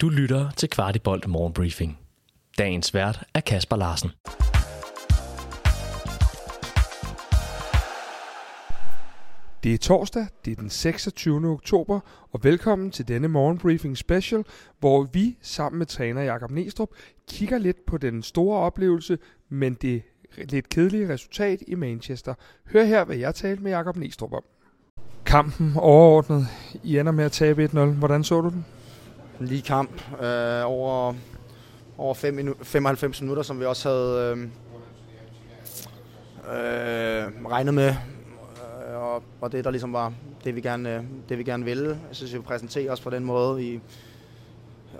Du lytter til Kvartibolt Morgenbriefing. Dagens vært er Kasper Larsen. Det er torsdag, det er den 26. oktober, og velkommen til denne morgenbriefing special, hvor vi sammen med træner Jakob Nestrup kigger lidt på den store oplevelse, men det lidt kedelige resultat i Manchester. Hør her, hvad jeg talte med Jakob Nestrup om. Kampen overordnet, I ender med at tabe 1-0. Hvordan så du den? En lige kamp øh, over, over fem minu- 95 minutter, som vi også havde øh, øh, regnet med. Øh, og, og det, der ligesom var det, vi gerne, øh, det, vi gerne ville. Jeg synes, vi præsenterer os på den måde i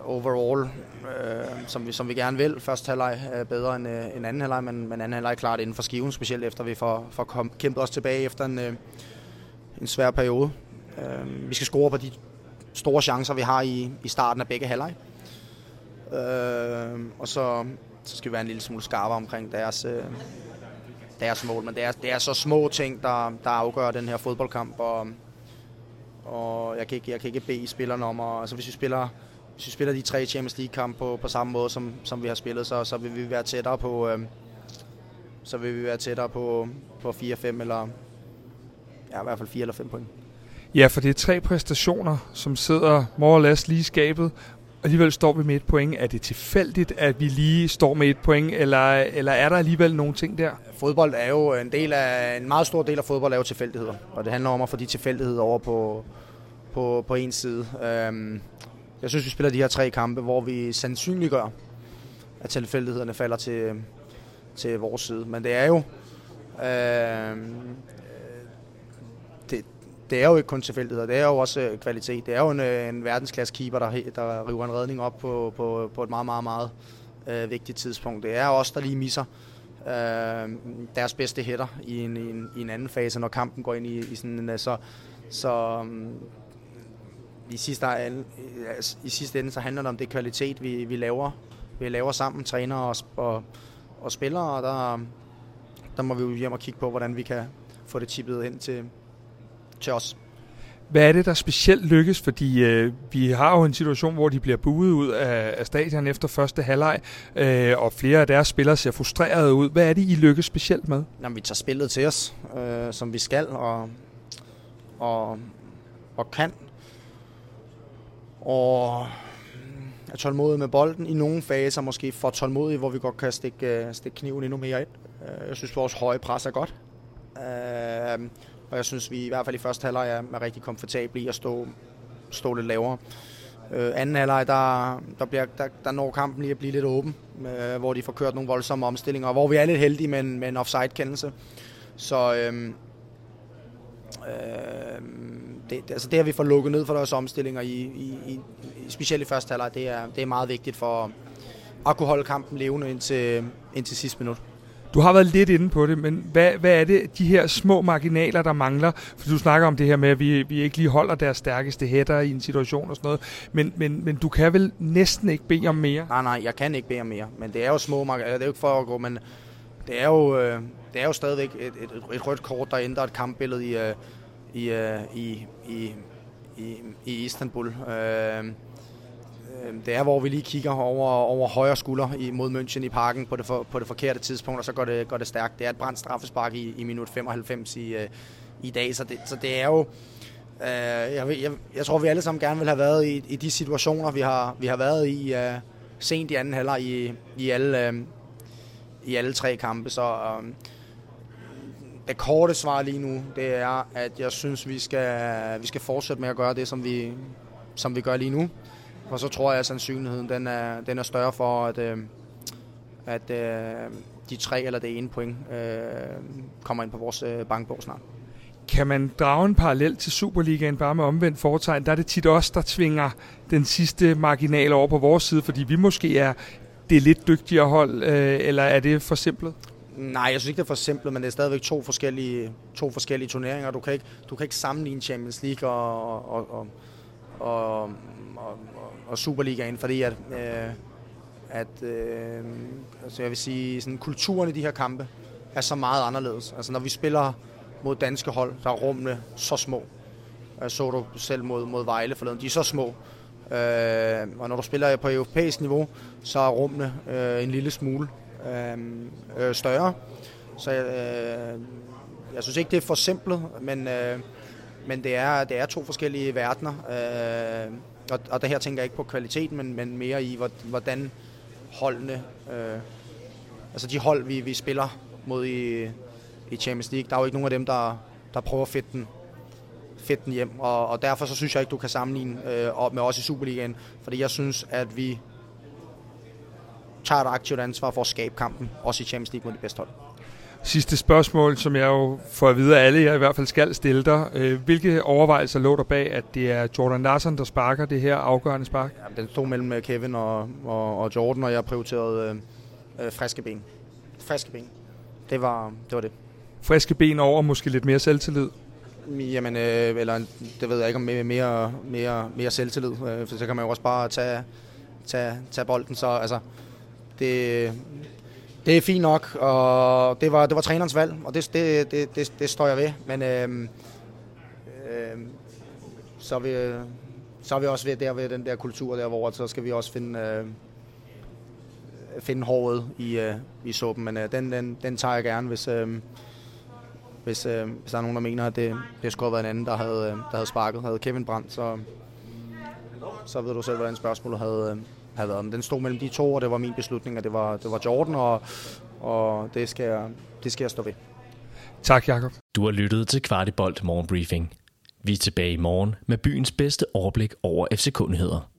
overall, øh, som, vi, som vi gerne vil. Første halvleg er bedre end, øh, end anden halvleg, men, men anden halvleg er klart inden for skiven, specielt efter vi får, får kom, kæmpet os tilbage efter en, øh, en svær periode. Øh, vi skal score på de store chancer, vi har i, i starten af begge halvleg. Øh, og så, så skal vi være en lille smule skarpe omkring deres, øh, deres mål. Men det er, det er så små ting, der, der afgør den her fodboldkamp. Og, og jeg, kan ikke, jeg kan ikke bede spillerne om at... Altså hvis vi spiller, hvis vi spiller de tre Champions League-kampe på, på samme måde, som, som vi har spillet, så, så vil vi være tættere på... Øh, så vil vi være tættere på, på 4-5 eller... Ja, i hvert fald 4 eller 5 point. Ja, for det er tre præstationer, som sidder more or less lige i skabet. Alligevel står vi med et point. Er det tilfældigt, at vi lige står med et point, eller, eller er der alligevel nogle ting der? Fodbold er jo en del af en meget stor del af fodbold er jo tilfældigheder, og det handler om at få de tilfældigheder over på på på en side. Øhm, jeg synes vi spiller de her tre kampe, hvor vi sandsynliggør at tilfældighederne falder til til vores side, men det er jo Øh, det, det er jo ikke kun tilfældigheder, det er jo også øh, kvalitet. Det er jo en, øh, en verdensklasse keeper, der, der river en redning op på, på, på et meget, meget, meget øh, vigtigt tidspunkt. Det er også der lige misser øh, deres bedste hætter i en, i, en, i en anden fase, når kampen går ind i, i sådan en... Øh, så, så mm, i, sidste, altså, i sidste ende så handler det om det kvalitet, vi, vi laver vi laver sammen, træner og, og, og spillere, og der, der må vi jo hjem og kigge på, hvordan vi kan få det tippet ind til, til os. Hvad er det, der specielt lykkes? Fordi øh, vi har jo en situation, hvor de bliver buet ud af, af stadion efter første halvleg, øh, og flere af deres spillere ser frustrerede ud. Hvad er det, I lykkes specielt med? Jamen, vi tager spillet til os, øh, som vi skal og, og, og kan. Og er tålmodige med bolden. I nogle faser måske for tålmodige, hvor vi godt kan stikke, stikke kniven endnu mere ind. Jeg synes, vores høje pres er godt. Øh, og jeg synes, vi i hvert fald i første halvleg er, er rigtig komfortable i at stå, stå lidt lavere. Øh, anden halvleg, der, der, bliver, der, der når kampen lige at blive lidt åben, øh, hvor de får kørt nogle voldsomme omstillinger, og hvor vi er lidt heldige med en, med en offside-kendelse. Så øh, øh, det, altså det, at vi får lukket ned for deres omstillinger, i, i, i, specielt i første halvleg, det er, det er meget vigtigt for at kunne holde kampen levende indtil, indtil sidste minut. Du har været lidt inde på det, men hvad, hvad er det, de her små marginaler, der mangler? For du snakker om det her med, at vi, vi ikke lige holder deres stærkeste hætter i en situation og sådan noget. Men, men, men du kan vel næsten ikke bede om mere? Nej, nej, jeg kan ikke bede om mere. Men det er jo små marginaler. Altså, det er jo ikke for at gå, men det er jo, øh, det er jo stadigvæk et, et, et rødt kort, der ændrer et kampbillede i, øh, i, øh, i, i, i, i Istanbul. Øh, Øhm, det er, hvor vi lige kigger over, over højre skulder mod München i parken på det, for, på det forkerte tidspunkt, og så går det, går det stærkt. Det er et brændt straffespark i, i minut 95 i, øh, i dag, så det, så det er jo... Øh, jeg, jeg, jeg tror, vi alle sammen gerne vil have været i, i de situationer, vi har, vi har været i øh, sent i anden halvleg i, i, alle, øh, i alle tre kampe. Så øh, det korte svar lige nu, det er, at jeg synes, vi skal, vi skal fortsætte med at gøre det, som vi, som vi gør lige nu. Og så tror jeg, at sandsynligheden den er, den er større for, at, øh, at øh, de tre eller det ene point øh, kommer ind på vores øh, bankbog snart. Kan man drage en parallel til Superligaen bare med omvendt foretegn? Der er det tit os, der tvinger den sidste marginal over på vores side, fordi vi måske er det lidt dygtigere hold, øh, eller er det for simpelt? Nej, jeg synes ikke, det er for simpelt, men det er stadigvæk to forskellige, to forskellige turneringer. Du kan ikke, du kan ikke sammenligne Champions League og, og, og, og, og, og Superligaen, fordi at, øh, at øh, altså jeg vil sige, sådan, kulturen i de her kampe er så meget anderledes. Altså når vi spiller mod danske hold, der er rummene så små. Jeg så du selv mod, mod Vejle forleden, de er så små. Øh, og når du spiller på europæisk niveau, så er rummene øh, en lille smule øh, øh, større. Så øh, jeg synes ikke, det er for simpelt, men, øh, men det, er, det er to forskellige verdener. Øh, og, og der her tænker jeg ikke på kvaliteten, men, men mere i, hvordan holdene, øh, altså de hold, vi, vi spiller mod i, i Champions League, der er jo ikke nogen af dem, der, der prøver at fedte den, fedte den hjem. Og, og derfor så synes jeg ikke, du kan sammenligne øh, med os i Superligaen, fordi jeg synes, at vi tager et aktivt ansvar for at skabe kampen, også i Champions League mod de bedste hold. Sidste spørgsmål, som jeg jo får at vide, at alle jeg i hvert fald skal stille dig. Øh, hvilke overvejelser lå der bag, at det er Jordan Larsen, der sparker det her afgørende spark? Ja, den stod mellem øh, Kevin og, og, og Jordan, og jeg prioriterede øh, øh, friske ben. Friske ben. Det var det. Var det. Friske ben over måske lidt mere selvtillid? Jamen, øh, eller det ved jeg ikke om mere, mere, mere, mere selvtillid, øh, for så kan man jo også bare tage, tage, tage bolden. Så altså, det, det er fint nok, og det var, det var trænerens valg, og det, det, det, det, det står jeg ved. Men øh, øh, så, er vi, så er vi også ved, der ved den der kultur der, hvor så skal vi også finde, øh, finde håret i, øh, i suppen. Men øh, den, den, den tager jeg gerne, hvis, øh, hvis, øh, hvis der er nogen, der mener, at det, det skulle have været en anden, der havde, øh, der havde sparket. Havde Kevin Brandt, så, så ved du selv, hvordan spørgsmålet havde, øh, havde været. Men den stod mellem de to, og det var min beslutning, at det var, det var Jordan, og, og det, skal jeg, det skal jeg stå ved. Tak, Jakob. Du har lyttet til Kvartibolt Morgenbriefing. Vi er tilbage i morgen med byens bedste overblik over FC-kundigheder.